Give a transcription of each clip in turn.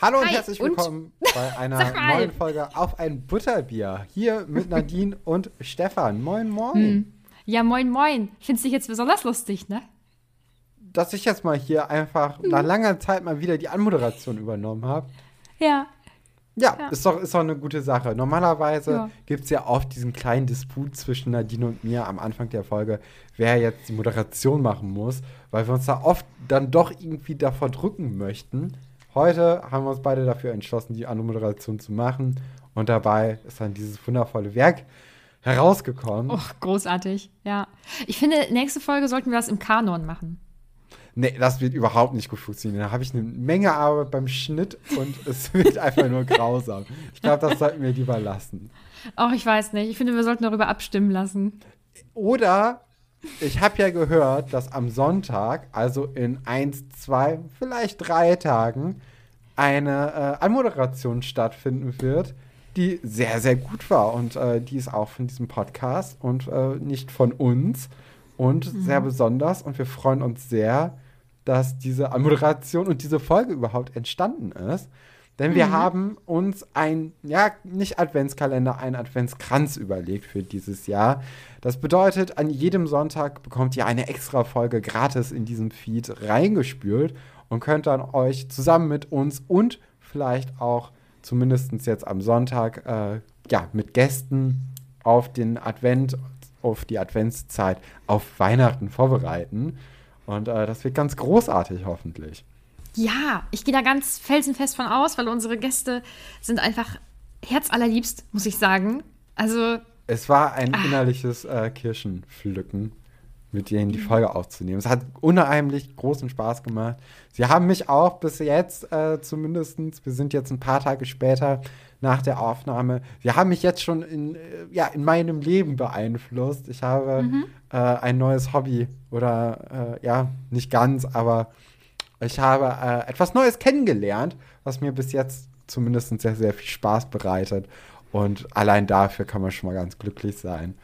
Hallo und Hi, herzlich willkommen und? bei einer neuen Folge auf ein Butterbier. Hier mit Nadine und Stefan. Moin, moin. Hm. Ja, moin, moin. Findest du dich jetzt besonders lustig, ne? Dass ich jetzt mal hier einfach hm. nach langer Zeit mal wieder die Anmoderation übernommen habe. Ja. Ja, ja, Ist, doch, ist doch eine gute Sache. Normalerweise ja. gibt es ja oft diesen kleinen Disput zwischen Nadine und mir am Anfang der Folge, wer jetzt die Moderation machen muss, weil wir uns da oft dann doch irgendwie davor drücken möchten. Heute haben wir uns beide dafür entschlossen, die Anmoderation zu machen. Und dabei ist dann dieses wundervolle Werk herausgekommen. Oh, großartig, ja. Ich finde, nächste Folge sollten wir das im Kanon machen. Nee, das wird überhaupt nicht gut funktionieren. Da habe ich eine Menge Arbeit beim Schnitt und es wird einfach nur grausam. Ich glaube, das sollten wir lieber lassen. Auch ich weiß nicht. Ich finde, wir sollten darüber abstimmen lassen. Oder ich habe ja gehört, dass am Sonntag, also in eins, zwei, vielleicht drei Tagen, eine äh, Anmoderation stattfinden wird, die sehr, sehr gut war. Und äh, die ist auch von diesem Podcast und äh, nicht von uns. Und mhm. sehr besonders. Und wir freuen uns sehr, dass diese Anmoderation und diese Folge überhaupt entstanden ist. Denn wir mhm. haben uns ein, ja, nicht Adventskalender, ein Adventskranz überlegt für dieses Jahr. Das bedeutet, an jedem Sonntag bekommt ihr eine extra Folge gratis in diesem Feed reingespült und könnt dann euch zusammen mit uns und vielleicht auch zumindest jetzt am Sonntag, äh, ja, mit Gästen auf den Advent, auf die Adventszeit, auf Weihnachten vorbereiten. Und äh, das wird ganz großartig, hoffentlich. Ja, ich gehe da ganz felsenfest von aus, weil unsere Gäste sind einfach herzallerliebst, muss ich sagen. Also. Es war ein ah. innerliches äh, Kirschenpflücken, mit denen die Folge aufzunehmen. Es hat unheimlich großen Spaß gemacht. Sie haben mich auch bis jetzt äh, zumindest, wir sind jetzt ein paar Tage später nach der Aufnahme, sie haben mich jetzt schon in, äh, ja, in meinem Leben beeinflusst. Ich habe mhm. äh, ein neues Hobby oder äh, ja, nicht ganz, aber ich habe äh, etwas Neues kennengelernt, was mir bis jetzt zumindest sehr, sehr viel Spaß bereitet. Und allein dafür kann man schon mal ganz glücklich sein.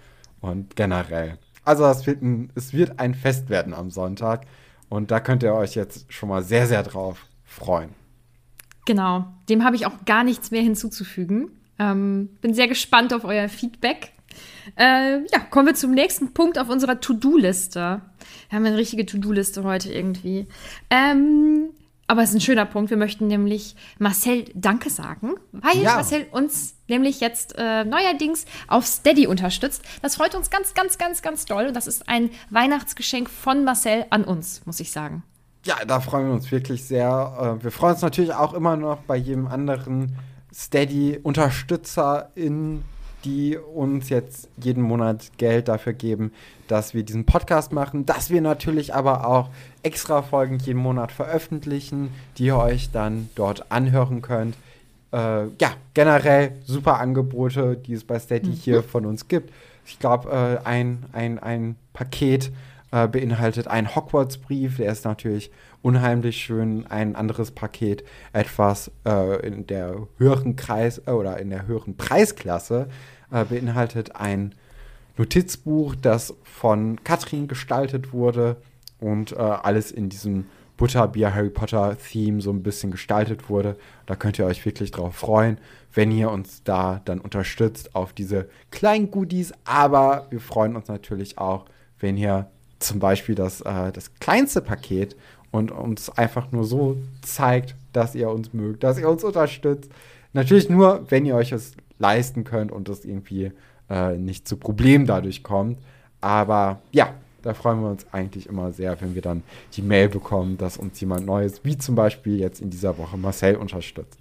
Und generell. Also es wird ein, es wird ein Fest werden am Sonntag. Und da könnt ihr euch jetzt schon mal sehr, sehr drauf freuen. Genau, dem habe ich auch gar nichts mehr hinzuzufügen. Ähm, bin sehr gespannt auf euer Feedback. Äh, ja, kommen wir zum nächsten Punkt auf unserer To-Do-Liste. Wir haben eine richtige To-Do-Liste heute irgendwie. Ähm, aber es ist ein schöner Punkt. Wir möchten nämlich Marcel Danke sagen, weil ja. Marcel uns nämlich jetzt äh, neuerdings auf Steady unterstützt. Das freut uns ganz, ganz, ganz, ganz doll. Und das ist ein Weihnachtsgeschenk von Marcel an uns, muss ich sagen. Ja, da freuen wir uns wirklich sehr. Äh, wir freuen uns natürlich auch immer noch bei jedem anderen Steady-Unterstützer in die uns jetzt jeden Monat Geld dafür geben, dass wir diesen Podcast machen, dass wir natürlich aber auch extra Folgen jeden Monat veröffentlichen, die ihr euch dann dort anhören könnt. Äh, ja, generell super Angebote, die es bei Steady mhm. hier von uns gibt. Ich glaube, äh, ein, ein, ein Paket äh, beinhaltet einen Hogwarts-Brief, der ist natürlich unheimlich schön. Ein anderes Paket, etwas äh, in der höheren Kreis äh, oder in der höheren Preisklasse, äh, beinhaltet ein Notizbuch, das von Katrin gestaltet wurde und äh, alles in diesem Butterbier Harry Potter Theme so ein bisschen gestaltet wurde. Da könnt ihr euch wirklich drauf freuen, wenn ihr uns da dann unterstützt auf diese kleinen Goodies. Aber wir freuen uns natürlich auch, wenn ihr zum Beispiel das, äh, das kleinste Paket und uns einfach nur so zeigt, dass ihr uns mögt, dass ihr uns unterstützt. Natürlich nur, wenn ihr euch es leisten könnt und das irgendwie äh, nicht zu Problemen dadurch kommt. Aber ja, da freuen wir uns eigentlich immer sehr, wenn wir dann die Mail bekommen, dass uns jemand Neues, wie zum Beispiel jetzt in dieser Woche Marcel, unterstützt.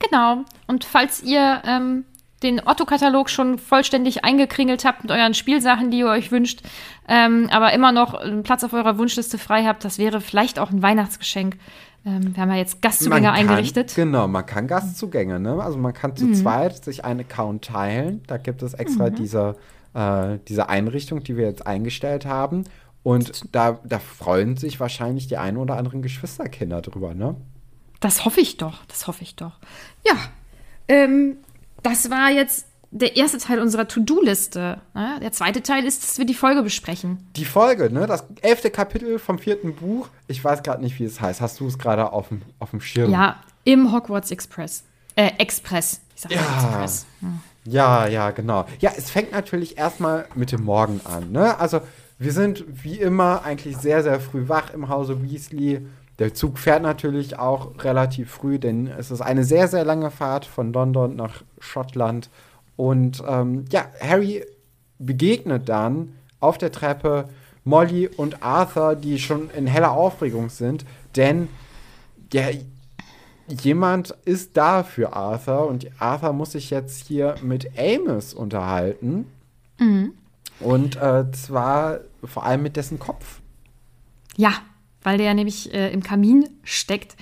Genau. Und falls ihr ähm, den Otto-Katalog schon vollständig eingekringelt habt mit euren Spielsachen, die ihr euch wünscht, ähm, aber immer noch einen Platz auf eurer Wunschliste frei habt, das wäre vielleicht auch ein Weihnachtsgeschenk ähm, wir haben ja jetzt Gastzugänge kann, eingerichtet. Genau, man kann Gastzugänge, ne? Also man kann zu mhm. zweit sich einen Account teilen. Da gibt es extra mhm. diese, äh, diese Einrichtung, die wir jetzt eingestellt haben. Und da, da freuen sich wahrscheinlich die ein oder anderen Geschwisterkinder drüber, ne? Das hoffe ich doch, das hoffe ich doch. Ja, ähm, das war jetzt der erste Teil unserer To-Do-Liste. Ne? Der zweite Teil ist, dass wir die Folge besprechen. Die Folge, ne? Das elfte Kapitel vom vierten Buch. Ich weiß gerade nicht, wie es heißt. Hast du es gerade auf dem, auf dem Schirm? Ja, Im Hogwarts Express. Äh, Express. Ich sag ja. Express. Hm. Ja, ja, genau. Ja, es fängt natürlich erstmal mit dem Morgen an. Ne? Also, wir sind wie immer eigentlich sehr, sehr früh wach im Hause Weasley. Der Zug fährt natürlich auch relativ früh, denn es ist eine sehr, sehr lange Fahrt von London nach Schottland. Und ähm, ja, Harry begegnet dann auf der Treppe Molly und Arthur, die schon in heller Aufregung sind, denn ja, jemand ist da für Arthur und Arthur muss sich jetzt hier mit Amos unterhalten. Mhm. Und äh, zwar vor allem mit dessen Kopf. Ja, weil der nämlich äh, im Kamin steckt.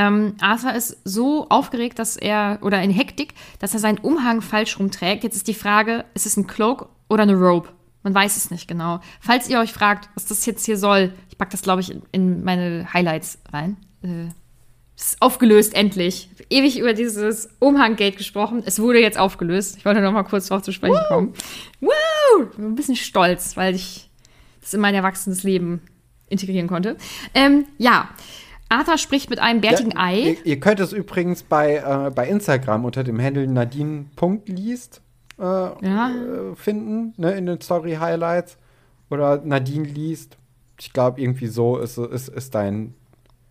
Ähm, Arthur ist so aufgeregt, dass er, oder in Hektik, dass er seinen Umhang falsch rumträgt. Jetzt ist die Frage, ist es ein Cloak oder eine Robe? Man weiß es nicht genau. Falls ihr euch fragt, was das jetzt hier soll, ich packe das, glaube ich, in, in, meine Highlights rein. Äh, ist aufgelöst, endlich. Ewig über dieses Umhanggate gesprochen. Es wurde jetzt aufgelöst. Ich wollte noch mal kurz darauf zu sprechen Woo! kommen. Woo! Ich bin ein bisschen stolz, weil ich das in mein erwachsenes Leben integrieren konnte. Ähm, ja, Arthur spricht mit einem bärtigen ja, Ei. Ihr, ihr, könnt es übrigens bei, äh, bei Instagram unter dem Handle Nadine.liest äh, ja. äh, finden, ne, in den Story-Highlights. Oder Nadine liest. Ich glaube, irgendwie so ist, ist, ist dein.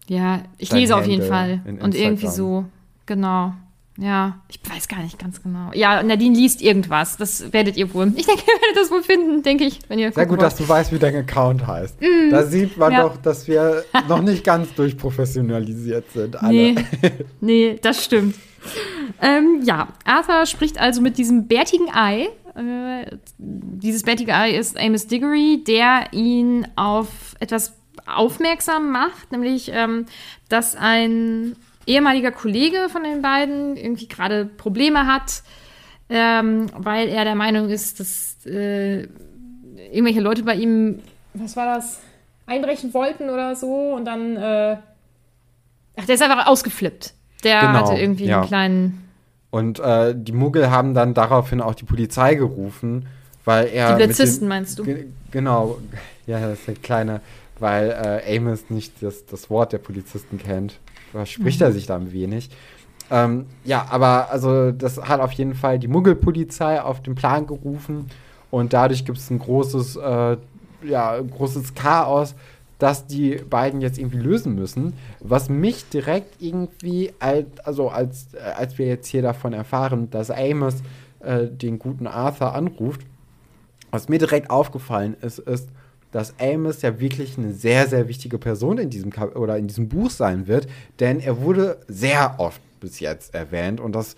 Ja, ich lese auf jeden Fall. Und irgendwie so, genau. Ja, ich weiß gar nicht ganz genau. Ja, Nadine liest irgendwas. Das werdet ihr wohl. Ich denke, ihr werdet das wohl finden, denke ich, wenn ihr. Sehr gut, wollt. dass du weißt, wie dein Account heißt. Mm, da sieht man ja. doch, dass wir noch nicht ganz durchprofessionalisiert sind. Alle. Nee, nee das stimmt. ähm, ja, Arthur spricht also mit diesem bärtigen Ei. Äh, dieses bärtige Ei ist Amos Diggory, der ihn auf etwas aufmerksam macht, nämlich, ähm, dass ein ehemaliger Kollege von den beiden irgendwie gerade Probleme hat, ähm, weil er der Meinung ist, dass äh, irgendwelche Leute bei ihm, was war das, einbrechen wollten oder so und dann, äh, ach, der ist einfach ausgeflippt. Der genau, hatte irgendwie ja. einen kleinen. Und äh, die Muggel haben dann daraufhin auch die Polizei gerufen, weil er. Die Polizisten meinst du? Genau, ja, das ist der kleine, weil äh, Amos nicht das, das Wort der Polizisten kennt verspricht mhm. er sich da ein wenig. Ähm, ja, aber also das hat auf jeden Fall die Muggelpolizei auf den Plan gerufen und dadurch gibt es ein großes, äh, ja, großes Chaos, das die beiden jetzt irgendwie lösen müssen. Was mich direkt irgendwie, als, also als, äh, als wir jetzt hier davon erfahren, dass Amos äh, den guten Arthur anruft, was mir direkt aufgefallen ist, ist, dass Amos ja wirklich eine sehr, sehr wichtige Person in diesem oder in diesem Buch sein wird, denn er wurde sehr oft bis jetzt erwähnt und das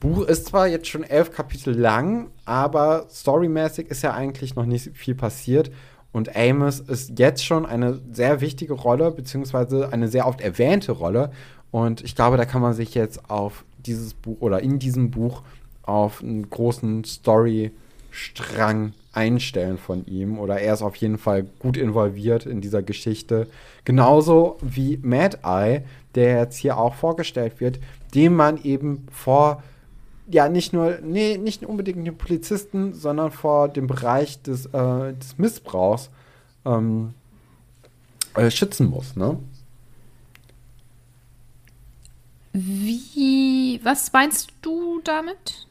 Buch ist zwar jetzt schon elf Kapitel lang, aber storymäßig ist ja eigentlich noch nicht viel passiert und Amos ist jetzt schon eine sehr wichtige Rolle, beziehungsweise eine sehr oft erwähnte Rolle und ich glaube, da kann man sich jetzt auf dieses Buch oder in diesem Buch auf einen großen Storystrang einstellen von ihm oder er ist auf jeden Fall gut involviert in dieser Geschichte. Genauso wie Mad Eye, der jetzt hier auch vorgestellt wird, dem man eben vor ja nicht nur nee, nicht unbedingt den Polizisten, sondern vor dem Bereich des, äh, des Missbrauchs ähm, äh, schützen muss, ne? Wie, was meinst du damit?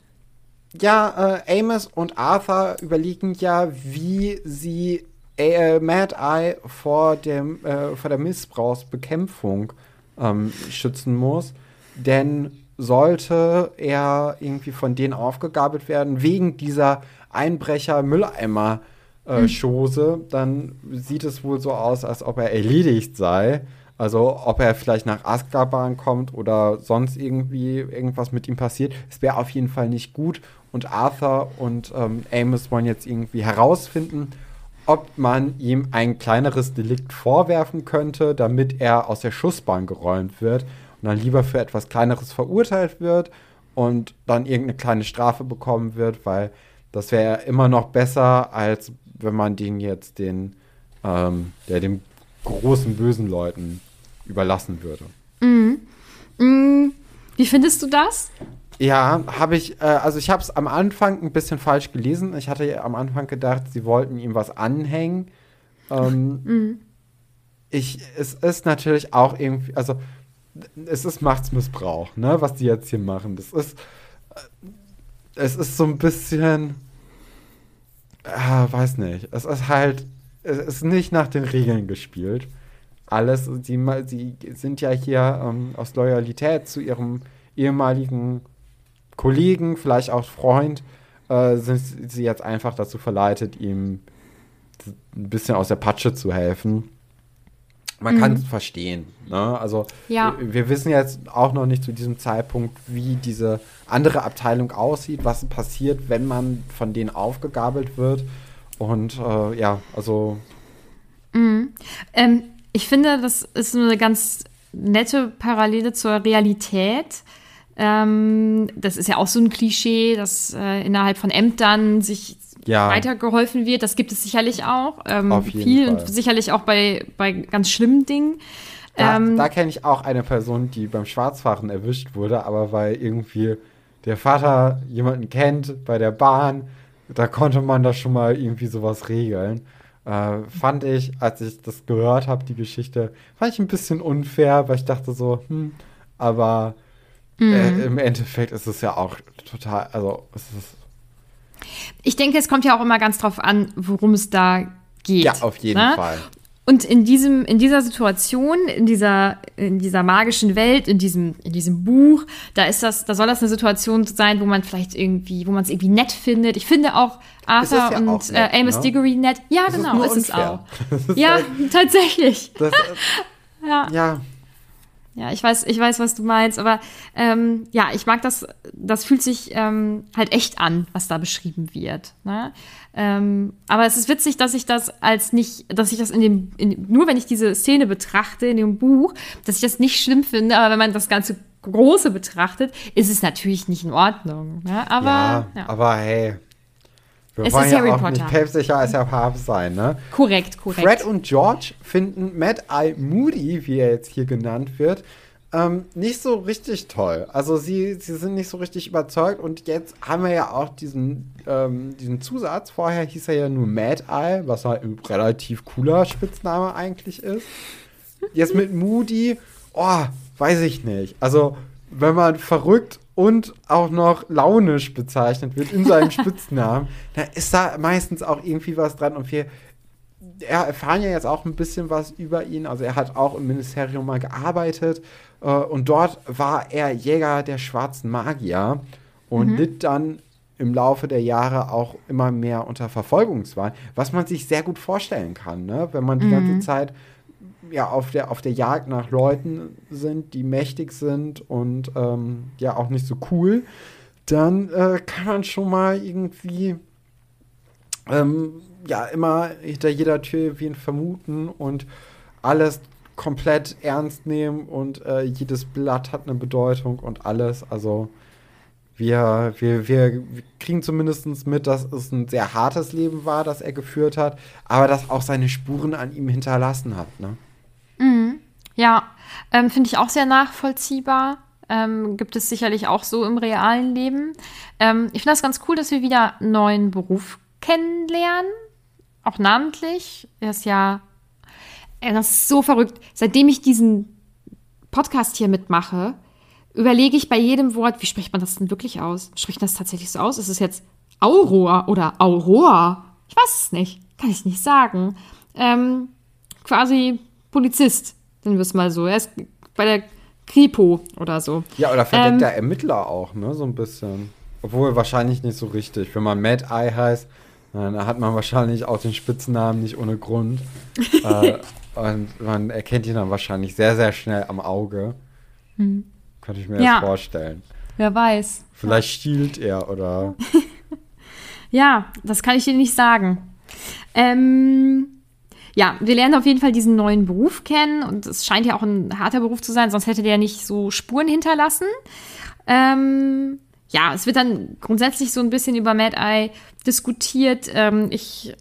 Ja, äh, Amos und Arthur überlegen ja, wie sie äh, Mad Eye vor, dem, äh, vor der Missbrauchsbekämpfung ähm, schützen muss. Denn sollte er irgendwie von denen aufgegabelt werden, wegen dieser Einbrecher-Mülleimer-Chose, hm. dann sieht es wohl so aus, als ob er erledigt sei. Also ob er vielleicht nach Azkaban kommt oder sonst irgendwie irgendwas mit ihm passiert, es wäre auf jeden Fall nicht gut und Arthur und ähm, Amos wollen jetzt irgendwie herausfinden, ob man ihm ein kleineres Delikt vorwerfen könnte, damit er aus der Schussbahn geräumt wird und dann lieber für etwas Kleineres verurteilt wird und dann irgendeine kleine Strafe bekommen wird, weil das wäre immer noch besser, als wenn man den jetzt den, ähm, der dem großen bösen Leuten überlassen würde. Mhm. Mhm. Wie findest du das? Ja, habe ich, äh, also ich habe es am Anfang ein bisschen falsch gelesen. Ich hatte am Anfang gedacht, sie wollten ihm was anhängen. Ähm, mhm. Ich, es ist natürlich auch irgendwie, also es ist Machtsmissbrauch, ne, was die jetzt hier machen. Das ist, äh, es ist so ein bisschen, äh, weiß nicht, es ist halt, es ist nicht nach den Regeln gespielt. Alles, sie, sie sind ja hier ähm, aus Loyalität zu ihrem ehemaligen Kollegen, vielleicht auch Freund, äh, sind sie jetzt einfach dazu verleitet, ihm ein bisschen aus der Patsche zu helfen. Man mhm. kann es verstehen. Ne? Also ja. wir, wir, wissen jetzt auch noch nicht zu diesem Zeitpunkt, wie diese andere Abteilung aussieht, was passiert, wenn man von denen aufgegabelt wird. Und äh, ja, also. Mhm. Ähm, ich finde, das ist eine ganz nette Parallele zur Realität. Ähm, das ist ja auch so ein Klischee, dass äh, innerhalb von Ämtern sich ja. weitergeholfen wird. Das gibt es sicherlich auch. Ähm, Auf jeden viel Fall. und sicherlich auch bei, bei ganz schlimmen Dingen. Da, ähm, da kenne ich auch eine Person, die beim Schwarzfahren erwischt wurde, aber weil irgendwie der Vater jemanden kennt bei der Bahn, da konnte man das schon mal irgendwie sowas regeln. Äh, fand ich, als ich das gehört habe, die Geschichte, fand ich ein bisschen unfair, weil ich dachte so, hm, aber mhm. äh, im Endeffekt ist es ja auch total, also es ist ich denke, es kommt ja auch immer ganz drauf an, worum es da geht. Ja, auf jeden ne? Fall. Und in diesem, in dieser Situation, in dieser, in dieser magischen Welt, in diesem, in diesem Buch, da ist das, da soll das eine Situation sein, wo man vielleicht irgendwie, wo man es irgendwie nett findet. Ich finde auch Arthur ja und auch nett, äh, Amos ne? Diggory nett. Ja, das genau, ist, ist es auch. Ja, tatsächlich. Das, ja. ja. Ja, ich weiß, ich weiß, was du meinst, aber ähm, ja, ich mag das, das fühlt sich ähm, halt echt an, was da beschrieben wird. Ne? Ähm, aber es ist witzig, dass ich das als nicht, dass ich das in dem, in, nur wenn ich diese Szene betrachte in dem Buch, dass ich das nicht schlimm finde, aber wenn man das ganze Große betrachtet, ist es natürlich nicht in Ordnung. Ne? Aber, ja, ja. aber hey, wir es wollen ist ja Harry auch Potter. nicht päpstlicher als der Papst sein, ne? Korrekt, korrekt. Fred und George finden Mad Eye Moody, wie er jetzt hier genannt wird, ähm, nicht so richtig toll. Also sie, sie sind nicht so richtig überzeugt und jetzt haben wir ja auch diesen, ähm, diesen Zusatz. Vorher hieß er ja nur Mad Eye, was halt ein relativ cooler Spitzname eigentlich ist. Jetzt mit Moody, oh, weiß ich nicht. Also wenn man verrückt und auch noch launisch bezeichnet wird in seinem Spitznamen, dann ist da meistens auch irgendwie was dran. Und wir erfahren ja jetzt auch ein bisschen was über ihn. Also er hat auch im Ministerium mal gearbeitet äh, und dort war er Jäger der schwarzen Magier und mhm. litt dann im Laufe der Jahre auch immer mehr unter Verfolgungswahn, was man sich sehr gut vorstellen kann, ne? wenn man die mhm. ganze Zeit ja auf der, auf der Jagd nach Leuten sind, die mächtig sind und ähm, ja auch nicht so cool, dann äh, kann man schon mal irgendwie ähm, ja immer hinter jeder Tür wen vermuten und alles komplett ernst nehmen und äh, jedes Blatt hat eine Bedeutung und alles. Also wir, wir, wir kriegen zumindest mit, dass es ein sehr hartes Leben war, das er geführt hat, aber das auch seine Spuren an ihm hinterlassen hat. Ne? Ja, ähm, finde ich auch sehr nachvollziehbar. Ähm, gibt es sicherlich auch so im realen Leben. Ähm, ich finde das ganz cool, dass wir wieder einen neuen Beruf kennenlernen, auch namentlich. Er ist ja, das ist so verrückt. Seitdem ich diesen Podcast hier mitmache, überlege ich bei jedem Wort, wie spricht man das denn wirklich aus? Spricht das tatsächlich so aus? Ist es jetzt Aurora oder Aurora? Ich weiß es nicht. Kann ich nicht sagen. Ähm, quasi Polizist, nennen wir es mal so. Er ist bei der Kripo oder so. Ja, oder verdeckter ähm, Ermittler auch, ne? So ein bisschen. Obwohl wahrscheinlich nicht so richtig. Wenn man Mad Eye heißt, dann hat man wahrscheinlich auch den Spitznamen nicht ohne Grund. äh, und man erkennt ihn dann wahrscheinlich sehr, sehr schnell am Auge. Hm. Könnte ich mir ja. das vorstellen. Wer weiß. Vielleicht stiehlt er oder. ja, das kann ich dir nicht sagen. Ähm, ja, wir lernen auf jeden Fall diesen neuen Beruf kennen und es scheint ja auch ein harter Beruf zu sein, sonst hätte der nicht so Spuren hinterlassen. Ähm, ja, es wird dann grundsätzlich so ein bisschen über Mad Eye diskutiert. Ähm, ich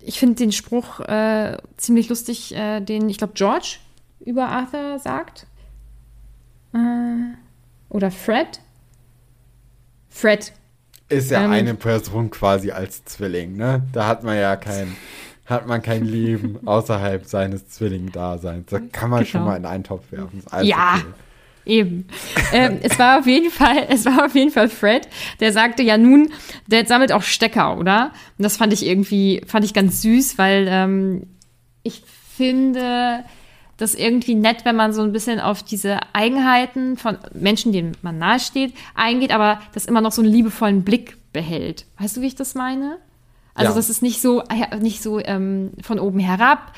ich finde den Spruch äh, ziemlich lustig, äh, den ich glaube George über Arthur sagt. Äh, oder Fred. Fred. Ist ja ähm, eine Person quasi als Zwilling, ne? Da hat man ja keinen hat man kein Leben außerhalb seines Zwilling-Daseins. Da kann man genau. schon mal in einen Topf werfen. ja. Okay. Eben. ähm, es war auf jeden Fall, es war auf jeden Fall Fred, der sagte ja nun, der sammelt auch Stecker, oder? Und das fand ich irgendwie, fand ich ganz süß, weil ähm, ich finde das irgendwie nett, wenn man so ein bisschen auf diese Eigenheiten von Menschen, denen man nahesteht, eingeht, aber das immer noch so einen liebevollen Blick behält. Weißt du, wie ich das meine? Also, ja. das ist nicht so, nicht so ähm, von oben herab,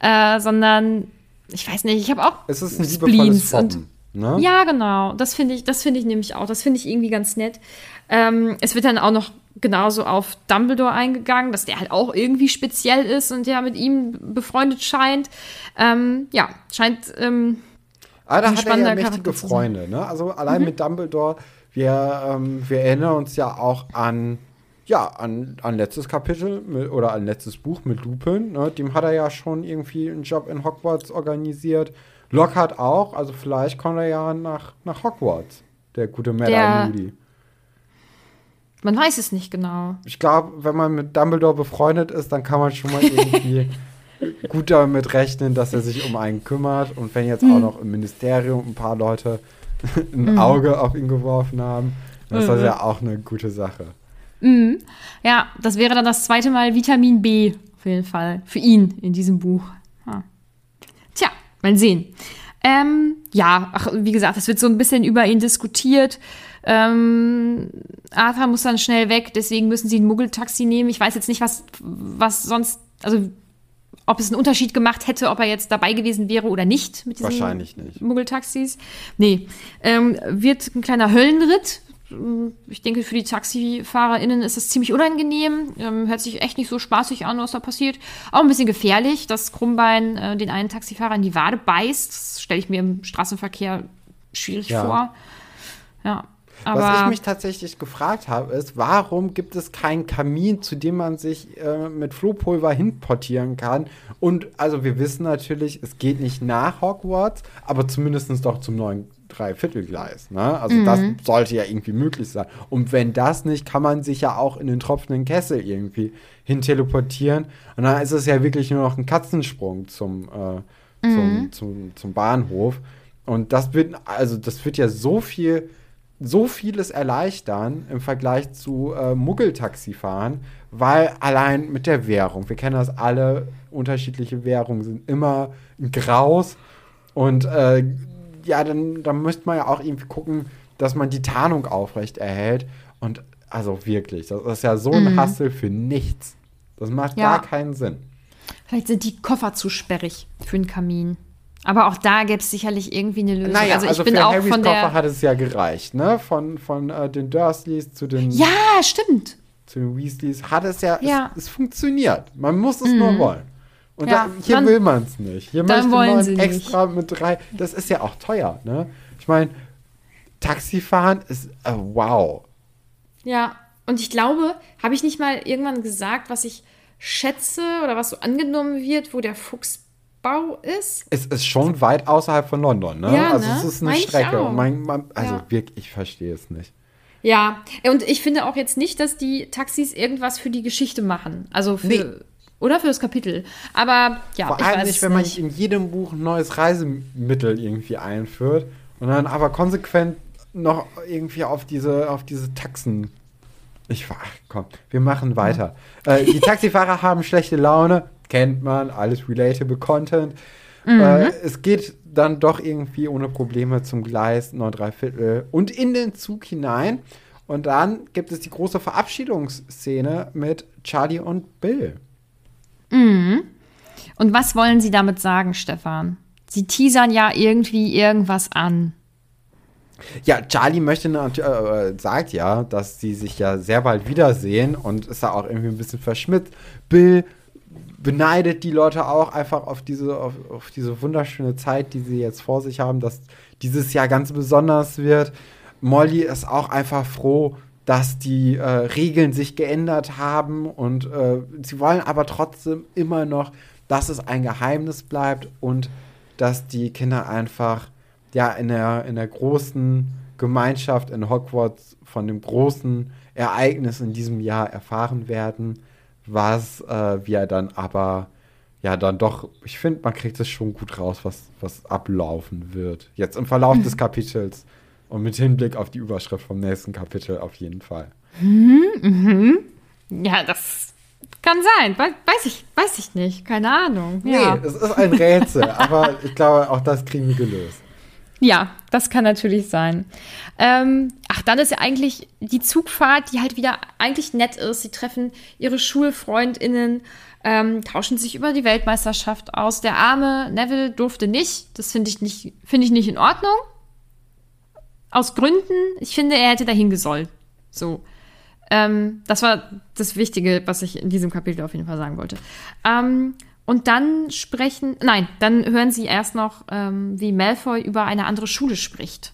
äh, sondern ich weiß nicht, ich habe auch. Es ist ein liebevolles und, Ne? Ja, genau. Das finde ich, das finde ich nämlich auch. Das finde ich irgendwie ganz nett. Ähm, es wird dann auch noch genauso auf Dumbledore eingegangen, dass der halt auch irgendwie speziell ist und der mit ihm befreundet scheint. Ähm, ja, scheint. Ähm, ah, da hat er ja mächtige Freunde. Ne? Also allein mhm. mit Dumbledore. Wir, ähm, wir erinnern uns ja auch an ja, an, an letztes Kapitel mit, oder an letztes Buch mit Lupin. Ne? Dem hat er ja schon irgendwie einen Job in Hogwarts organisiert. Lockhart auch, also vielleicht kommt er ja nach, nach Hogwarts, der gute Mad Moody. Man weiß es nicht genau. Ich glaube, wenn man mit Dumbledore befreundet ist, dann kann man schon mal irgendwie gut damit rechnen, dass er sich um einen kümmert. Und wenn jetzt mhm. auch noch im Ministerium ein paar Leute ein mhm. Auge auf ihn geworfen haben, dann ist das mhm. ja auch eine gute Sache. Mhm. Ja, das wäre dann das zweite Mal Vitamin B, auf jeden Fall, für ihn in diesem Buch. Mal sehen. Ähm, ja, ach, wie gesagt, es wird so ein bisschen über ihn diskutiert. Ähm, Arthur muss dann schnell weg, deswegen müssen sie ein Muggeltaxi nehmen. Ich weiß jetzt nicht, was, was sonst, also ob es einen Unterschied gemacht hätte, ob er jetzt dabei gewesen wäre oder nicht mit diesen Wahrscheinlich nicht. Muggeltaxis. Nee. Ähm, wird ein kleiner Höllenritt, ich denke, für die TaxifahrerInnen ist das ziemlich unangenehm. Ähm, hört sich echt nicht so spaßig an, was da passiert. Auch ein bisschen gefährlich, dass Krummbein äh, den einen Taxifahrer in die Wade beißt. Das stelle ich mir im Straßenverkehr schwierig ja. vor. Ja. Aber Was ich mich tatsächlich gefragt habe, ist, warum gibt es keinen Kamin, zu dem man sich äh, mit Flohpulver hinportieren kann? Und also wir wissen natürlich, es geht nicht nach Hogwarts, aber zumindest doch zum neuen Dreiviertelgleis. Ne? Also mhm. das sollte ja irgendwie möglich sein. Und wenn das nicht, kann man sich ja auch in den tropfenden Kessel irgendwie hin teleportieren. Und dann ist es ja wirklich nur noch ein Katzensprung zum, äh, mhm. zum, zum, zum Bahnhof. Und das wird, also das wird ja so viel, so vieles erleichtern im Vergleich zu äh, Muggeltaxifahren, weil allein mit der Währung, wir kennen das alle, unterschiedliche Währungen sind immer ein Graus und äh, ja, dann, dann müsste man ja auch irgendwie gucken, dass man die Tarnung aufrecht erhält. Und also wirklich, das ist ja so ein mhm. Hassel für nichts. Das macht ja. gar keinen Sinn. Vielleicht sind die Koffer zu sperrig für einen Kamin. Aber auch da gäbe es sicherlich irgendwie eine Lösung. Naja, also, ich also bin für auch Harrys von der Koffer hat es ja gereicht, ne? Von, von äh, den Dursleys zu den. Ja, stimmt. Zu den Weasleys hat es ja, ja. Es, es funktioniert. Man muss es mhm. nur wollen. Und ja, da, hier dann, will man es nicht. Hier möchte man extra nicht. mit drei. Das ist ja auch teuer, ne? Ich meine, Taxifahren ist uh, wow. Ja, und ich glaube, habe ich nicht mal irgendwann gesagt, was ich schätze oder was so angenommen wird, wo der Fuchsbau ist? Es ist schon weit außerhalb von London, ne? Ja, also ne? es ist eine mein Strecke. Mein, mein, also ja. wirklich, ich verstehe es nicht. Ja, und ich finde auch jetzt nicht, dass die Taxis irgendwas für die Geschichte machen. Also für. Nee. Oder für das Kapitel. Aber ja, Vor allem nicht, wenn man nicht. in jedem Buch ein neues Reisemittel irgendwie einführt und dann aber konsequent noch irgendwie auf diese, auf diese Taxen. Ich ach, komm, wir machen weiter. Ja. Äh, die Taxifahrer haben schlechte Laune, kennt man, alles relatable Content. Mhm. Äh, es geht dann doch irgendwie ohne Probleme zum Gleis 9 3 Viertel und in den Zug hinein. Und dann gibt es die große Verabschiedungsszene mit Charlie und Bill. Mhm. Und was wollen Sie damit sagen, Stefan? Sie teasern ja irgendwie irgendwas an. Ja, Charlie möchte äh, sagt ja, dass sie sich ja sehr bald wiedersehen und ist da auch irgendwie ein bisschen verschmitzt. Bill beneidet die Leute auch einfach auf diese, auf, auf, diese wunderschöne Zeit, die sie jetzt vor sich haben, dass dieses Jahr ganz besonders wird. Molly ist auch einfach froh, dass die äh, Regeln sich geändert haben und äh, sie wollen aber trotzdem immer noch, dass es ein Geheimnis bleibt und dass die Kinder einfach ja in der, in der großen Gemeinschaft in Hogwarts von dem großen Ereignis in diesem Jahr erfahren werden, was äh, wir dann aber ja dann doch, ich finde, man kriegt es schon gut raus, was, was ablaufen wird. Jetzt im Verlauf des Kapitels und mit Hinblick auf die Überschrift vom nächsten Kapitel auf jeden Fall. Mhm, mhm. Ja, das kann sein. We weiß ich, weiß ich nicht. Keine Ahnung. Ja. Nee, es ist ein Rätsel, aber ich glaube, auch das kriegen wir gelöst. Ja, das kann natürlich sein. Ähm, ach, dann ist ja eigentlich die Zugfahrt, die halt wieder eigentlich nett ist. Sie treffen ihre SchulfreundInnen, ähm, tauschen sich über die Weltmeisterschaft aus. Der arme Neville durfte nicht. Das finde ich nicht, finde ich nicht in Ordnung. Aus Gründen. Ich finde, er hätte dahin gesollt. So. Ähm, das war das Wichtige, was ich in diesem Kapitel auf jeden Fall sagen wollte. Ähm, und dann sprechen, nein, dann hören sie erst noch, ähm, wie Malfoy über eine andere Schule spricht.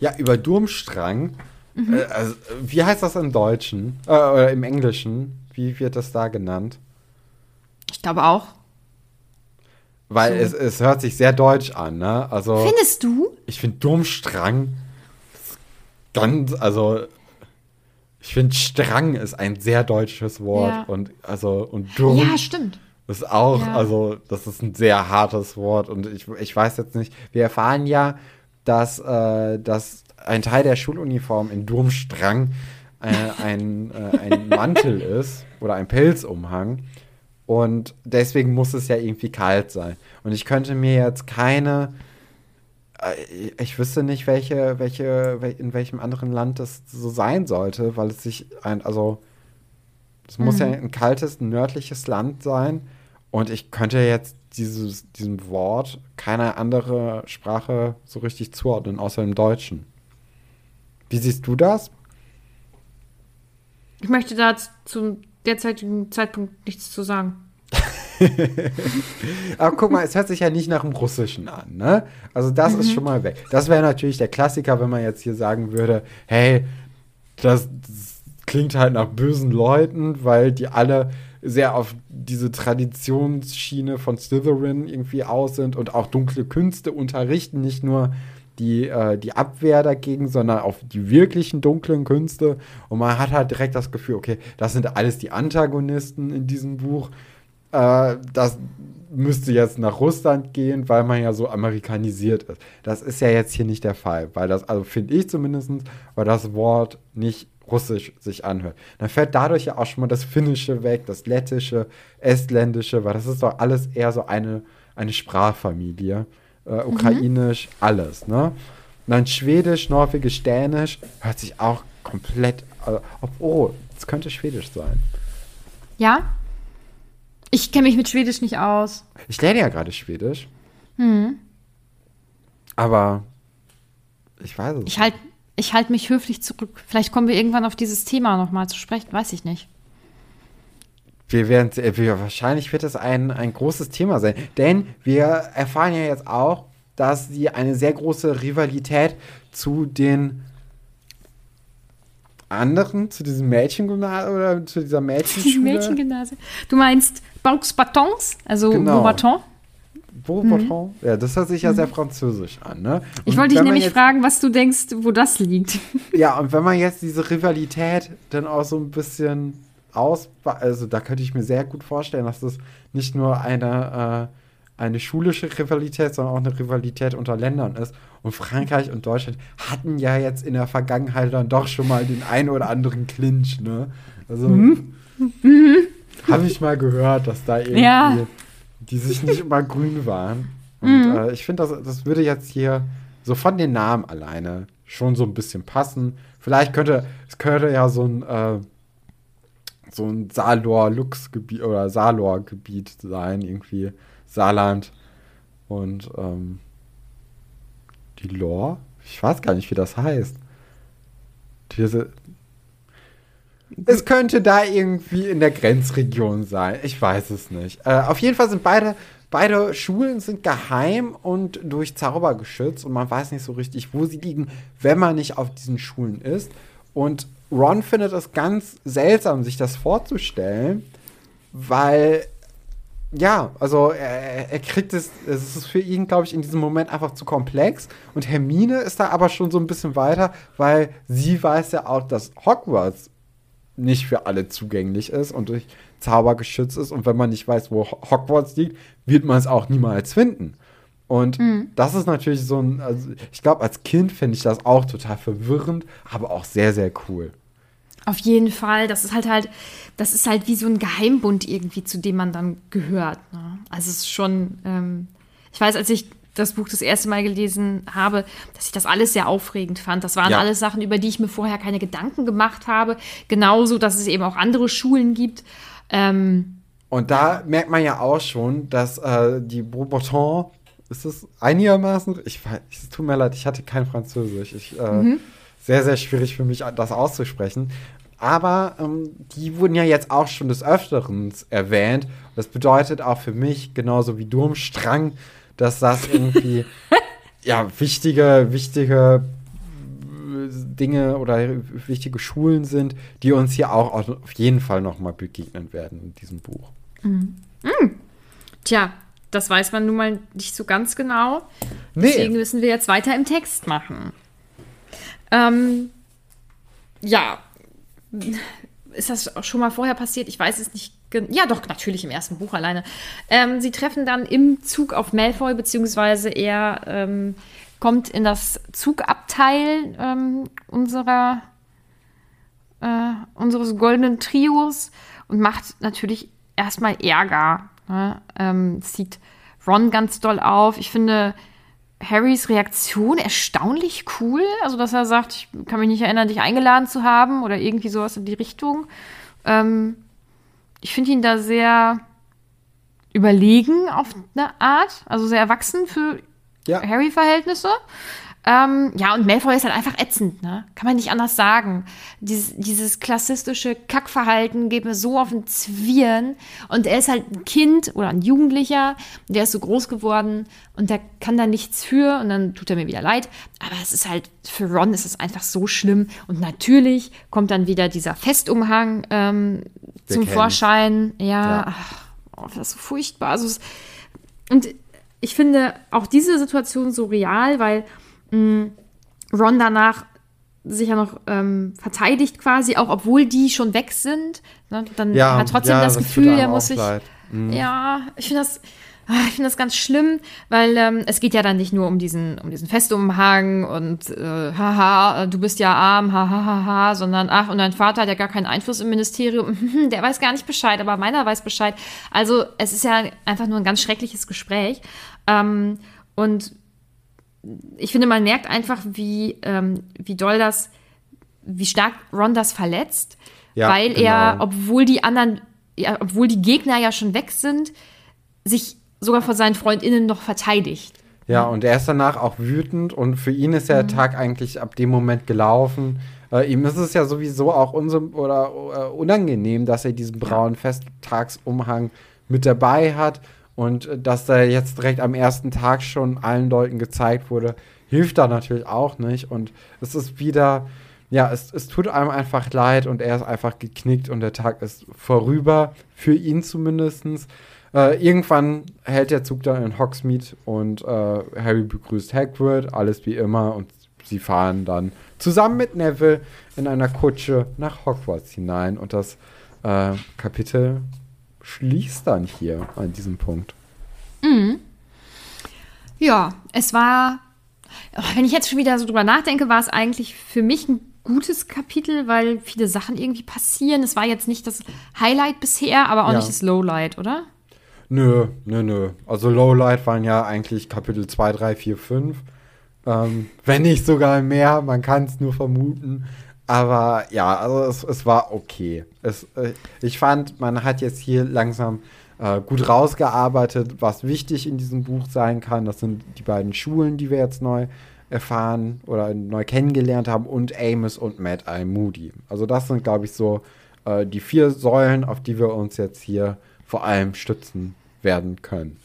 Ja, über Durmstrang. Mhm. Äh, also, wie heißt das im Deutschen? Äh, oder im Englischen? Wie wird das da genannt? Ich glaube auch. Weil so. es, es hört sich sehr deutsch an, ne? Also, Findest du? Ich finde Durmstrang ganz, also ich finde Strang ist ein sehr deutsches Wort ja. und also und Durm. Ja, stimmt. Ist auch, ja. also das ist ein sehr hartes Wort und ich, ich weiß jetzt nicht. Wir erfahren ja, dass, äh, dass ein Teil der Schuluniform in Durmstrang äh, ein, äh, ein Mantel ist oder ein Pelzumhang. Und deswegen muss es ja irgendwie kalt sein. Und ich könnte mir jetzt keine ich wüsste nicht, welche, welche, in welchem anderen Land das so sein sollte, weil es sich ein, also es mhm. muss ja mhm. ein kaltes, nördliches Land sein. Und ich könnte jetzt dieses, diesem Wort keine andere Sprache so richtig zuordnen, außer im Deutschen. Wie siehst du das? Ich möchte da zum derzeitigen Zeitpunkt nichts zu sagen. Aber guck mal, es hört sich ja nicht nach dem Russischen an, ne? Also das mhm. ist schon mal weg. Das wäre natürlich der Klassiker, wenn man jetzt hier sagen würde, hey, das, das klingt halt nach bösen Leuten, weil die alle sehr auf diese Traditionsschiene von Slytherin irgendwie aus sind und auch dunkle Künste unterrichten, nicht nur die, äh, die Abwehr dagegen, sondern auf die wirklichen dunklen Künste. Und man hat halt direkt das Gefühl, okay, das sind alles die Antagonisten in diesem Buch äh, das müsste jetzt nach Russland gehen, weil man ja so amerikanisiert ist. Das ist ja jetzt hier nicht der Fall, weil das, also finde ich zumindest, weil das Wort nicht russisch sich anhört. Dann fällt dadurch ja auch schon mal das Finnische weg, das Lettische, Estländische, weil das ist doch alles eher so eine, eine Sprachfamilie. Äh. Ukrainisch, mhm. alles, ne? Und dann Schwedisch, Norwegisch, Dänisch hört sich auch komplett, äh, oh, es könnte Schwedisch sein. Ja, ich kenne mich mit Schwedisch nicht aus. Ich lerne ja gerade Schwedisch. Hm. Aber ich weiß es ich halt, Ich halte mich höflich zurück. Vielleicht kommen wir irgendwann auf dieses Thema nochmal zu sprechen, weiß ich nicht. Wir werden, wir, wahrscheinlich wird es ein, ein großes Thema sein. Denn wir erfahren ja jetzt auch, dass sie eine sehr große Rivalität zu den anderen, zu diesem Mädchengymnasium oder zu dieser Mädchenschule. Mädchengymnasium. Du meinst Baux Batons, also genau. Beaubaton? Beaubaton? Mhm. Ja, das hört sich ja mhm. sehr französisch an, ne? ich wollte dich nämlich fragen, was du denkst, wo das liegt. Ja, und wenn man jetzt diese Rivalität dann auch so ein bisschen aus, also da könnte ich mir sehr gut vorstellen, dass das nicht nur eine äh, eine schulische Rivalität, sondern auch eine Rivalität unter Ländern ist. Und Frankreich und Deutschland hatten ja jetzt in der Vergangenheit dann doch schon mal den einen oder anderen Clinch, ne? Also mhm. mhm. habe ich mal gehört, dass da irgendwie ja. die sich nicht immer grün waren. Und mhm. äh, ich finde, das, das würde jetzt hier so von den Namen alleine schon so ein bisschen passen. Vielleicht könnte es könnte ja so ein äh, so ein Salor-Lux-Gebiet oder Salor-Gebiet sein, irgendwie Saarland und ähm, die Lore. Ich weiß gar nicht, wie das heißt. Diese, es könnte da irgendwie in der Grenzregion sein. Ich weiß es nicht. Äh, auf jeden Fall sind beide, beide Schulen sind geheim und durch Zauber geschützt und man weiß nicht so richtig, wo sie liegen, wenn man nicht auf diesen Schulen ist. Und Ron findet es ganz seltsam, sich das vorzustellen, weil ja, also er, er kriegt es, es ist für ihn, glaube ich, in diesem Moment einfach zu komplex. Und Hermine ist da aber schon so ein bisschen weiter, weil sie weiß ja auch, dass Hogwarts nicht für alle zugänglich ist und durch Zauber geschützt ist. Und wenn man nicht weiß, wo Hogwarts liegt, wird man es auch niemals finden. Und mhm. das ist natürlich so ein, also ich glaube, als Kind finde ich das auch total verwirrend, aber auch sehr, sehr cool. Auf jeden Fall. Das ist halt halt, das ist halt wie so ein Geheimbund irgendwie, zu dem man dann gehört. Ne? Also es ist schon, ähm, ich weiß, als ich das Buch das erste Mal gelesen habe, dass ich das alles sehr aufregend fand. Das waren ja. alles Sachen, über die ich mir vorher keine Gedanken gemacht habe. Genauso, dass es eben auch andere Schulen gibt. Ähm, und da merkt man ja auch schon, dass äh, die Beauxbatons ist es einigermaßen, ich weiß, es tut mir leid, ich hatte kein Französisch. Ich, äh, mhm. Sehr, sehr schwierig für mich, das auszusprechen. Aber ähm, die wurden ja jetzt auch schon des Öfteren erwähnt. Das bedeutet auch für mich, genauso wie Durmstrang, dass das irgendwie ja wichtige, wichtige äh, Dinge oder wichtige Schulen sind, die uns hier auch auf jeden Fall nochmal begegnen werden in diesem Buch. Mhm. Mhm. Tja, das weiß man nun mal nicht so ganz genau. Nee. Deswegen müssen wir jetzt weiter im Text machen. Ähm, ja, ist das schon mal vorher passiert? Ich weiß es nicht. Ja, doch, natürlich im ersten Buch alleine. Ähm, sie treffen dann im Zug auf Malfoy, beziehungsweise er ähm, kommt in das Zugabteil ähm, unserer, äh, unseres goldenen Trios und macht natürlich erstmal Ärger. Ne? Ähm, sieht Ron ganz doll auf. Ich finde Harrys Reaktion erstaunlich cool. Also, dass er sagt, ich kann mich nicht erinnern, dich eingeladen zu haben oder irgendwie sowas in die Richtung. Ähm, ich finde ihn da sehr überlegen auf eine Art, also sehr erwachsen für ja. Harry-Verhältnisse. Ähm, ja, und Malfoy ist halt einfach ätzend, ne? Kann man nicht anders sagen. Dieses, dieses klassistische Kackverhalten geht mir so auf den Zwirn. Und er ist halt ein Kind oder ein Jugendlicher, der ist so groß geworden und der kann da nichts für und dann tut er mir wieder leid. Aber es ist halt, für Ron ist es einfach so schlimm. Und natürlich kommt dann wieder dieser Festumhang ähm, zum Vorschein. Ja, ja. Ach, oh, das ist so furchtbar. Also es, und ich finde auch diese Situation so real, weil mh, Ron danach sich ja noch ähm, verteidigt quasi, auch obwohl die schon weg sind. Ne? Dann ja, hat trotzdem ja, das, das Gefühl, er muss sich. Mhm. Ja, ich finde das. Ah, ich finde das ganz schlimm, weil ähm, es geht ja dann nicht nur um diesen, um diesen Festumhang und äh, haha, du bist ja arm, hahaha, ha, ha, sondern ach, und dein Vater hat ja gar keinen Einfluss im Ministerium, der weiß gar nicht Bescheid, aber meiner weiß Bescheid. Also es ist ja einfach nur ein ganz schreckliches Gespräch. Ähm, und ich finde, man merkt einfach, wie, ähm, wie doll das, wie stark Ron das verletzt, ja, weil genau. er, obwohl die anderen, ja, obwohl die Gegner ja schon weg sind, sich sogar vor seinen FreundInnen noch verteidigt. Ja, und er ist danach auch wütend und für ihn ist der mhm. Tag eigentlich ab dem Moment gelaufen. Äh, ihm ist es ja sowieso auch oder, äh, unangenehm, dass er diesen braunen Festtagsumhang mit dabei hat und äh, dass da jetzt direkt am ersten Tag schon allen Leuten gezeigt wurde, hilft da natürlich auch nicht. Und es ist wieder, ja, es, es tut einem einfach leid und er ist einfach geknickt und der Tag ist vorüber, für ihn zumindest. Äh, irgendwann hält der Zug dann in Hogsmeade und äh, Harry begrüßt Hagrid, alles wie immer und sie fahren dann zusammen mit Neville in einer Kutsche nach Hogwarts hinein und das äh, Kapitel schließt dann hier an diesem Punkt. Mhm. Ja, es war, wenn ich jetzt schon wieder so drüber nachdenke, war es eigentlich für mich ein gutes Kapitel, weil viele Sachen irgendwie passieren. Es war jetzt nicht das Highlight bisher, aber auch ja. nicht das Lowlight, oder? Nö, nö, nö. Also Lowlight waren ja eigentlich Kapitel 2, 3, 4, 5. Ähm, wenn nicht sogar mehr, man kann es nur vermuten. Aber ja, also es, es war okay. Es, äh, ich fand, man hat jetzt hier langsam äh, gut rausgearbeitet, was wichtig in diesem Buch sein kann. Das sind die beiden Schulen, die wir jetzt neu erfahren oder neu kennengelernt haben und Amos und Mad Eye Moody. Also das sind, glaube ich, so äh, die vier Säulen, auf die wir uns jetzt hier vor allem stützen werden können.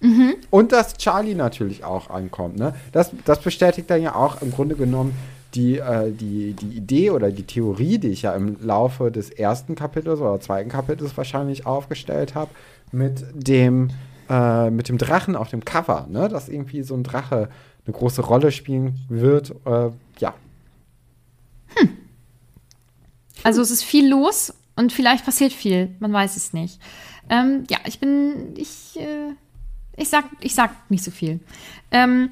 Mhm. Und dass Charlie natürlich auch ankommt. Ne? Das, das bestätigt dann ja auch im Grunde genommen die, äh, die, die Idee oder die Theorie, die ich ja im Laufe des ersten Kapitels oder zweiten Kapitels wahrscheinlich aufgestellt habe, mit dem, äh, mit dem Drachen auf dem Cover, ne? dass irgendwie so ein Drache eine große Rolle spielen wird. Äh, ja. Hm. Also es ist viel los und vielleicht passiert viel. Man weiß es nicht. Ähm, ja, ich bin, ich, äh, ich sag, ich sag nicht so viel. Ähm,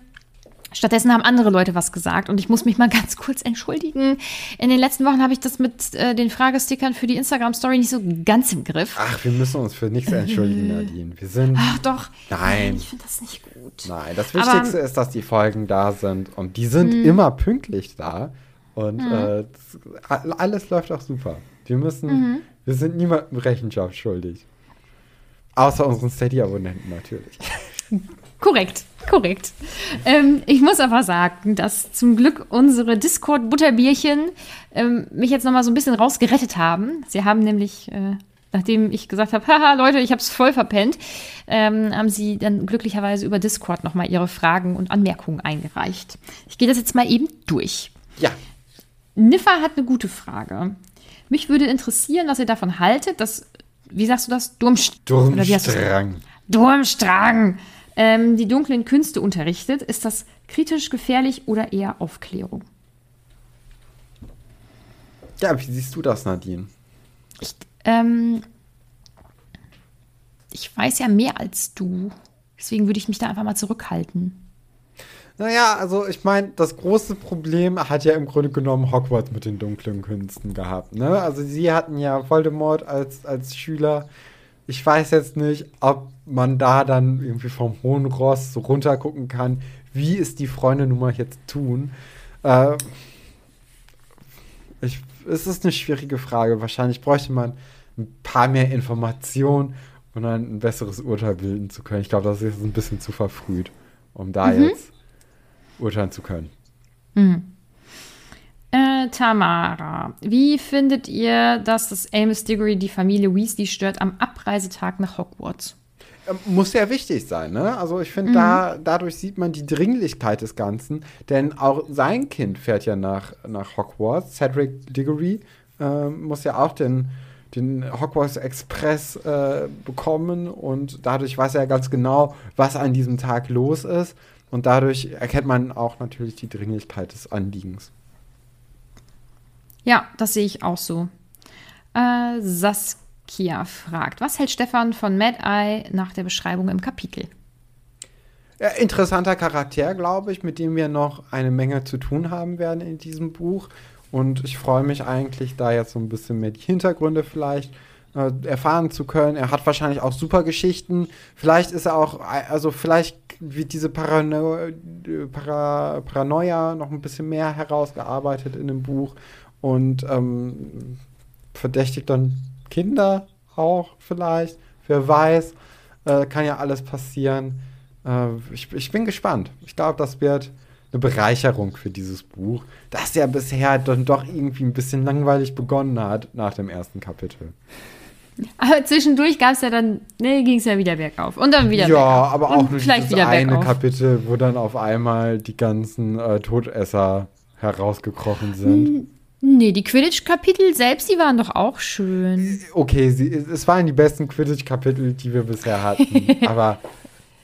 Stattdessen haben andere Leute was gesagt und ich muss mich mal ganz kurz entschuldigen. In den letzten Wochen habe ich das mit äh, den Fragestickern für die Instagram-Story nicht so ganz im Griff. Ach, wir müssen uns für nichts entschuldigen, Nadine. Wir sind. Ach doch. Nein. Ich finde das nicht gut. Nein, das Wichtigste Aber, ist, dass die Folgen da sind und die sind mh. immer pünktlich da. Und äh, alles läuft auch super. Wir müssen, mhm. wir sind niemandem Rechenschaft schuldig. Außer unseren Steady-Abonnenten natürlich. Korrekt, korrekt. Ähm, ich muss aber sagen, dass zum Glück unsere Discord-Butterbierchen ähm, mich jetzt noch mal so ein bisschen rausgerettet haben. Sie haben nämlich, äh, nachdem ich gesagt habe, haha, Leute, ich habe es voll verpennt, ähm, haben sie dann glücklicherweise über Discord noch mal ihre Fragen und Anmerkungen eingereicht. Ich gehe das jetzt mal eben durch. Ja. Niffa hat eine gute Frage. Mich würde interessieren, was ihr davon haltet, dass, wie sagst du das? Durmst Durmstrang. Durmstrang ähm, die dunklen Künste unterrichtet. Ist das kritisch, gefährlich oder eher Aufklärung? Ja, wie siehst du das, Nadine? Ich, ähm, ich weiß ja mehr als du. Deswegen würde ich mich da einfach mal zurückhalten. Naja, also ich meine, das große Problem hat ja im Grunde genommen Hogwarts mit den dunklen Künsten gehabt. Ne? Also sie hatten ja Voldemort als, als Schüler ich weiß jetzt nicht, ob man da dann irgendwie vom hohen Ross so runter gucken kann, wie es die Freunde nun mal jetzt tun. Äh, ich, es ist eine schwierige Frage. Wahrscheinlich bräuchte man ein paar mehr Informationen um dann ein besseres Urteil bilden zu können. Ich glaube, das ist ein bisschen zu verfrüht, um da mhm. jetzt urteilen zu können. Mhm. Äh, Tamara, wie findet ihr, dass das Amos Diggory die Familie Weasley stört am Abreisetag nach Hogwarts? Ähm, muss ja wichtig sein, ne? Also ich finde, mhm. da, dadurch sieht man die Dringlichkeit des Ganzen, denn auch sein Kind fährt ja nach, nach Hogwarts. Cedric Diggory äh, muss ja auch den, den Hogwarts Express äh, bekommen und dadurch weiß er ganz genau, was an diesem Tag los ist. Und dadurch erkennt man auch natürlich die Dringlichkeit des Anliegens. Ja, das sehe ich auch so. Äh, Saskia fragt, was hält Stefan von Mad Eye nach der Beschreibung im Kapitel? Ja, interessanter Charakter, glaube ich, mit dem wir noch eine Menge zu tun haben werden in diesem Buch. Und ich freue mich eigentlich, da jetzt so ein bisschen mehr die Hintergründe vielleicht äh, erfahren zu können. Er hat wahrscheinlich auch super Geschichten. Vielleicht ist er auch, also vielleicht wird diese Parano Para Paranoia noch ein bisschen mehr herausgearbeitet in dem Buch und ähm, verdächtigt dann Kinder auch vielleicht. Wer weiß, äh, kann ja alles passieren. Äh, ich, ich bin gespannt. Ich glaube, das wird eine Bereicherung für dieses Buch, das ja bisher dann doch irgendwie ein bisschen langweilig begonnen hat nach dem ersten Kapitel. Aber zwischendurch gab es ja dann, ne, ging es ja wieder bergauf. Und dann wieder ja, bergauf. Ja, aber auch und nur vielleicht wieder eine bergauf. Kapitel, wo dann auf einmal die ganzen äh, Todesser herausgekrochen sind. Nee, die Quidditch-Kapitel selbst, die waren doch auch schön. Okay, sie, es waren die besten Quidditch-Kapitel, die wir bisher hatten. aber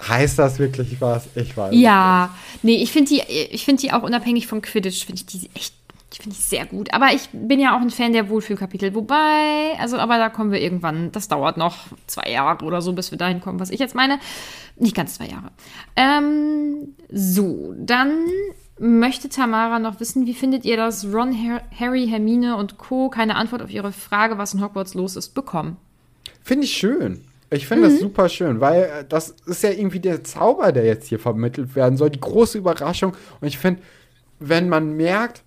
heißt das wirklich was? Ich weiß Ja, nicht. nee, ich finde die, find die auch unabhängig von Quidditch, finde ich die echt finde ich sehr gut. Aber ich bin ja auch ein Fan der Wohlfühlkapitel. Wobei, also, aber da kommen wir irgendwann. Das dauert noch zwei Jahre oder so, bis wir dahin kommen, was ich jetzt meine. Nicht ganz zwei Jahre. Ähm, so, dann möchte Tamara noch wissen, wie findet ihr, dass Ron, Harry, Hermine und Co. keine Antwort auf ihre Frage, was in Hogwarts los ist, bekommen? Finde ich schön. Ich finde mhm. das super schön, weil äh, das ist ja irgendwie der Zauber, der jetzt hier vermittelt werden soll, die große Überraschung. Und ich finde, wenn man merkt,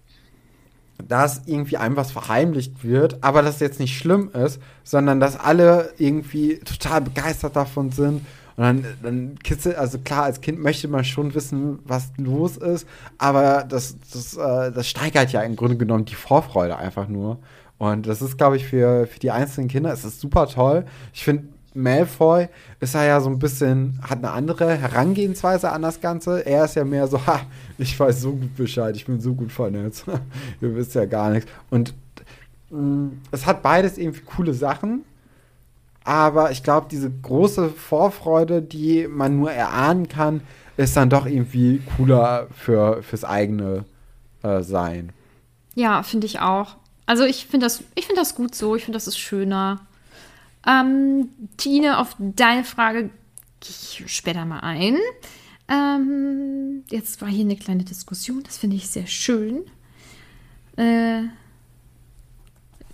dass irgendwie einem was verheimlicht wird, aber das jetzt nicht schlimm ist, sondern dass alle irgendwie total begeistert davon sind und dann, dann kitzelt, also klar, als Kind möchte man schon wissen, was los ist, aber das, das, äh, das steigert ja im Grunde genommen die Vorfreude einfach nur. Und das ist, glaube ich, für, für die einzelnen Kinder ist das super toll. Ich finde, Malfoy ist er ja so ein bisschen, hat eine andere Herangehensweise an das Ganze. Er ist ja mehr so, ha, ich weiß so gut Bescheid, ich bin so gut vernetzt. Ihr wisst ja gar nichts. Und mh, mm, es hat beides irgendwie coole Sachen. Aber ich glaube, diese große Vorfreude, die man nur erahnen kann, ist dann doch irgendwie cooler für, fürs eigene äh, Sein. Ja, finde ich auch. Also ich finde das, ich finde das gut so. Ich finde, das ist schöner. Ähm, Tine, auf deine Frage gehe ich später mal ein. Ähm, jetzt war hier eine kleine Diskussion, das finde ich sehr schön. Äh,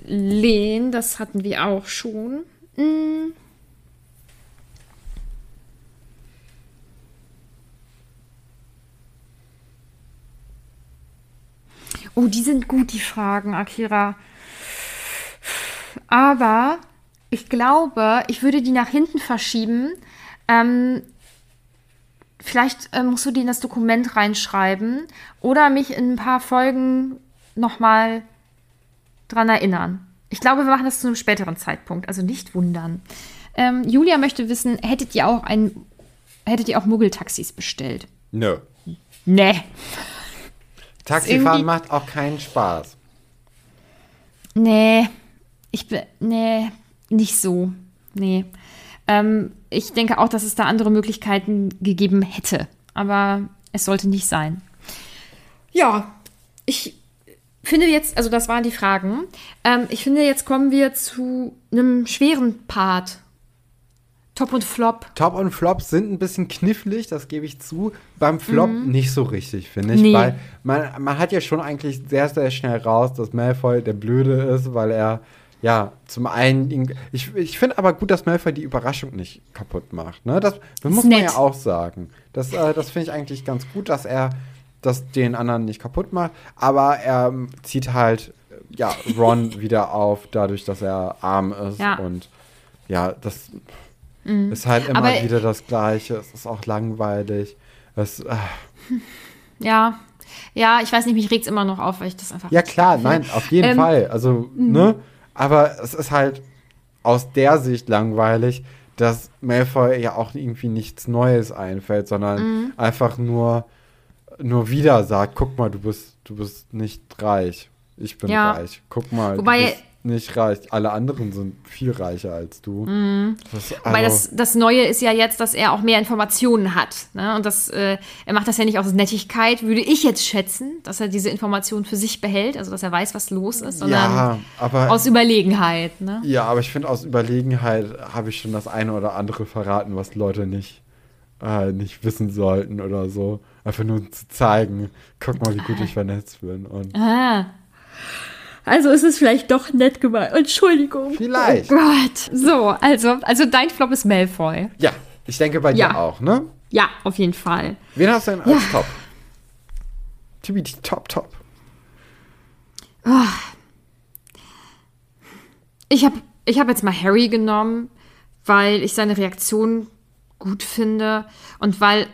Lehn, das hatten wir auch schon. Hm. Oh, die sind gut, die Fragen, Akira. Aber ich glaube, ich würde die nach hinten verschieben. Ähm, vielleicht äh, musst du die in das Dokument reinschreiben oder mich in ein paar Folgen nochmal dran erinnern. Ich glaube, wir machen das zu einem späteren Zeitpunkt, also nicht wundern. Ähm, Julia möchte wissen, hättet ihr auch ein, hättet ihr auch Muggeltaxis bestellt? Nö. Nee. Taxifahren macht auch keinen Spaß. Nee. Ich bin, nee, nicht so. Nee. Ähm, ich denke auch, dass es da andere Möglichkeiten gegeben hätte. Aber es sollte nicht sein. Ja, ich finde jetzt, also das waren die Fragen. Ähm, ich finde, jetzt kommen wir zu einem schweren Part. Top und Flop. Top und Flop sind ein bisschen knifflig, das gebe ich zu. Beim Flop mhm. nicht so richtig, finde ich. Nee. Weil man, man hat ja schon eigentlich sehr, sehr schnell raus, dass Malfoy der Blöde ist, weil er ja, zum einen, ich, ich finde aber gut, dass Malfoy die Überraschung nicht kaputt macht. Ne? Das, das muss man ja auch sagen. Das, äh, das finde ich eigentlich ganz gut, dass er das den anderen nicht kaputt macht. Aber er ähm, zieht halt ja, Ron wieder auf, dadurch, dass er arm ist. Ja. Und ja, das mhm. ist halt immer aber wieder das Gleiche. Es ist auch langweilig. Es, äh. Ja, ja, ich weiß nicht, mich regt es immer noch auf, weil ich das einfach. Ja, klar, nein, auf jeden ähm, Fall. Also, mhm. ne? Aber es ist halt aus der Sicht langweilig, dass Malfoy ja auch irgendwie nichts Neues einfällt, sondern mhm. einfach nur, nur wieder sagt, guck mal, du bist, du bist nicht reich. Ich bin ja. reich. Guck mal, Wobei, du bist nicht reich. Alle anderen sind viel reicher als du. Mhm. Das, also Weil das, das Neue ist ja jetzt, dass er auch mehr Informationen hat. Ne? Und das, äh, er macht das ja nicht aus Nettigkeit, würde ich jetzt schätzen, dass er diese Informationen für sich behält, also dass er weiß, was los ist, sondern ja, aber, aus Überlegenheit. Ne? Ja, aber ich finde, aus Überlegenheit habe ich schon das eine oder andere verraten, was Leute nicht, äh, nicht wissen sollten oder so. Einfach nur zu zeigen, guck mal, wie gut ich vernetzt bin. Und ah. Also ist es vielleicht doch nett gemeint. Entschuldigung. Vielleicht. Oh Gott. So, also, also dein Flop ist Malfoy. Ja, ich denke bei ja. dir auch, ne? Ja, auf jeden Fall. Wen hast du denn als ja. Top? Tibi, die Top, Top. Oh. Ich habe ich hab jetzt mal Harry genommen, weil ich seine Reaktion gut finde und weil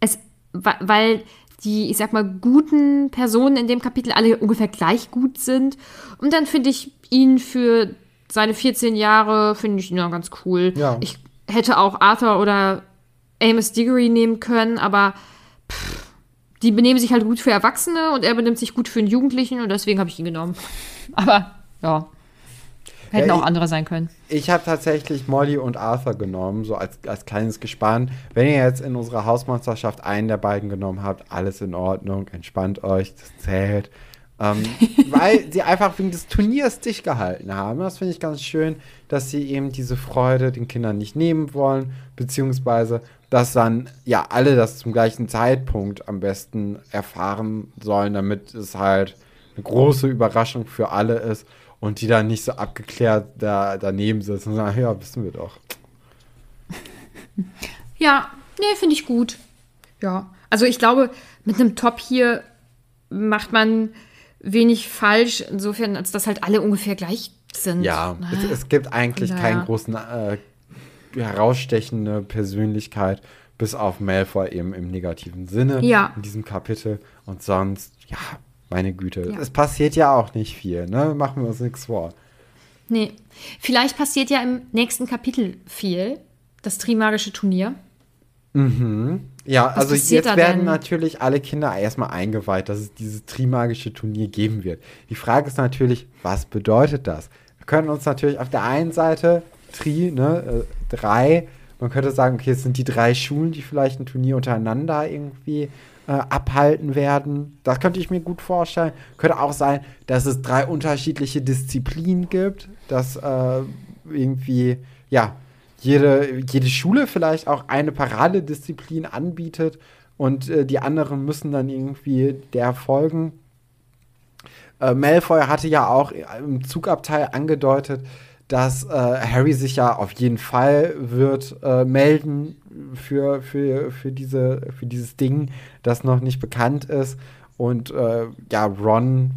es, weil die, ich sag mal, guten Personen in dem Kapitel alle ungefähr gleich gut sind. Und dann finde ich ihn für seine 14 Jahre, finde ich ihn ja ganz cool. Ja. Ich hätte auch Arthur oder Amos Diggory nehmen können, aber pff, die benehmen sich halt gut für Erwachsene und er benimmt sich gut für einen Jugendlichen und deswegen habe ich ihn genommen. aber ja. Hätten ja, auch andere sein können. Ich habe tatsächlich Molly und Arthur genommen, so als, als kleines Gespann. Wenn ihr jetzt in unserer Hausmonsterschaft einen der beiden genommen habt, alles in Ordnung, entspannt euch, das zählt. Ähm, weil sie einfach wegen des Turniers dich gehalten haben. Das finde ich ganz schön, dass sie eben diese Freude den Kindern nicht nehmen wollen, beziehungsweise dass dann ja alle das zum gleichen Zeitpunkt am besten erfahren sollen, damit es halt eine große Überraschung für alle ist und die dann nicht so abgeklärt da, daneben sitzen und sagen, ja, wissen wir doch. Ja, nee, finde ich gut. Ja, also ich glaube, mit einem Top hier macht man wenig falsch, insofern, als dass halt alle ungefähr gleich sind. Ja, ne? es, es, gibt eigentlich keinen großen äh, herausstechende Persönlichkeit, bis auf Malfoy eben im negativen Sinne ja. in diesem Kapitel. Und sonst, ja, meine Güte. Ja. Es passiert ja auch nicht viel, ne? Machen wir uns nichts vor. Nee. Vielleicht passiert ja im nächsten Kapitel viel. Das Trimagische Turnier. Mhm. Ja, Was also jetzt werden denn? natürlich alle Kinder erstmal eingeweiht, dass es dieses Trimagische Turnier geben wird. Die Frage ist natürlich, was bedeutet das? Wir können uns natürlich auf der einen Seite Tri, ne, äh, drei, man könnte sagen, okay, es sind die drei Schulen, die vielleicht ein Turnier untereinander irgendwie äh, abhalten werden. Das könnte ich mir gut vorstellen. Könnte auch sein, dass es drei unterschiedliche Disziplinen gibt, dass äh, irgendwie, ja, jede, jede Schule vielleicht auch eine Paradedisziplin anbietet und äh, die anderen müssen dann irgendwie der folgen. Äh, Malfoy hatte ja auch im Zugabteil angedeutet, dass äh, Harry sich ja auf jeden Fall wird äh, melden für, für, für, diese, für dieses Ding, das noch nicht bekannt ist. Und äh, ja, Ron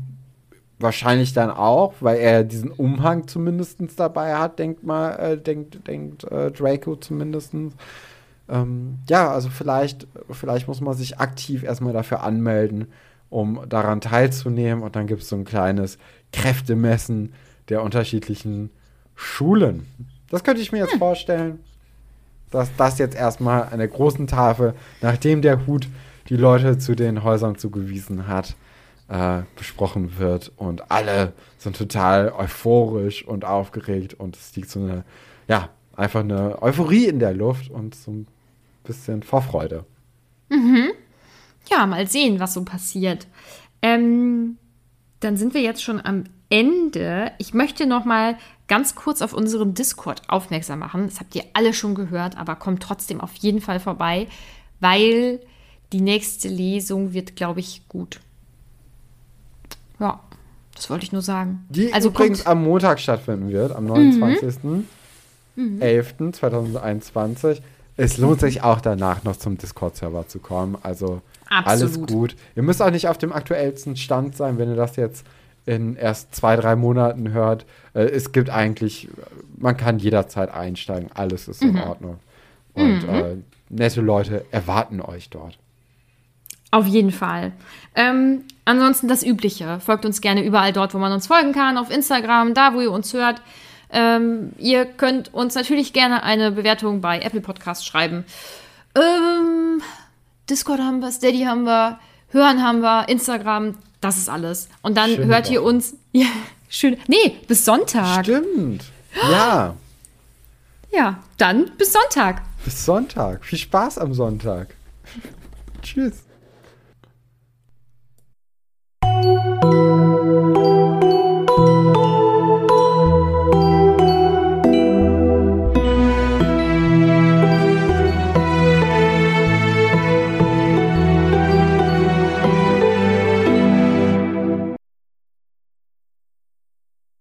wahrscheinlich dann auch, weil er diesen Umhang zumindest dabei hat, denkt mal, äh, denkt, denkt äh, Draco zumindest. Ähm, ja, also vielleicht, vielleicht muss man sich aktiv erstmal dafür anmelden, um daran teilzunehmen. Und dann gibt es so ein kleines Kräftemessen der unterschiedlichen Schulen. Das könnte ich mir jetzt hm. vorstellen, dass das jetzt erstmal an der großen Tafel, nachdem der Hut die Leute zu den Häusern zugewiesen hat, äh, besprochen wird. Und alle sind total euphorisch und aufgeregt und es liegt so eine, ja, einfach eine Euphorie in der Luft und so ein bisschen Vorfreude. Mhm. Ja, mal sehen, was so passiert. Ähm, dann sind wir jetzt schon am Ende. Ich möchte noch mal ganz kurz auf unseren Discord aufmerksam machen. Das habt ihr alle schon gehört, aber kommt trotzdem auf jeden Fall vorbei, weil die nächste Lesung wird, glaube ich, gut. Ja, das wollte ich nur sagen. Die also übrigens am Montag stattfinden wird, am 29.11.2021. Mhm. 2021. Es lohnt sich auch danach noch zum Discord-Server zu kommen. Also Absolut. alles gut. Ihr müsst auch nicht auf dem aktuellsten Stand sein, wenn ihr das jetzt in erst zwei, drei Monaten hört. Äh, es gibt eigentlich, man kann jederzeit einsteigen. Alles ist in mhm. Ordnung. Und mhm. äh, nette Leute erwarten euch dort. Auf jeden Fall. Ähm, ansonsten das Übliche. Folgt uns gerne überall dort, wo man uns folgen kann. Auf Instagram, da, wo ihr uns hört. Ähm, ihr könnt uns natürlich gerne eine Bewertung bei Apple Podcasts schreiben. Ähm, Discord haben wir, Steady haben wir, Hören haben wir, Instagram, das ist alles. Und dann Schöne hört Woche. ihr uns. Ja, schön. Nee, bis Sonntag. Stimmt. Ja. Ja, dann bis Sonntag. Bis Sonntag. Viel Spaß am Sonntag. Tschüss.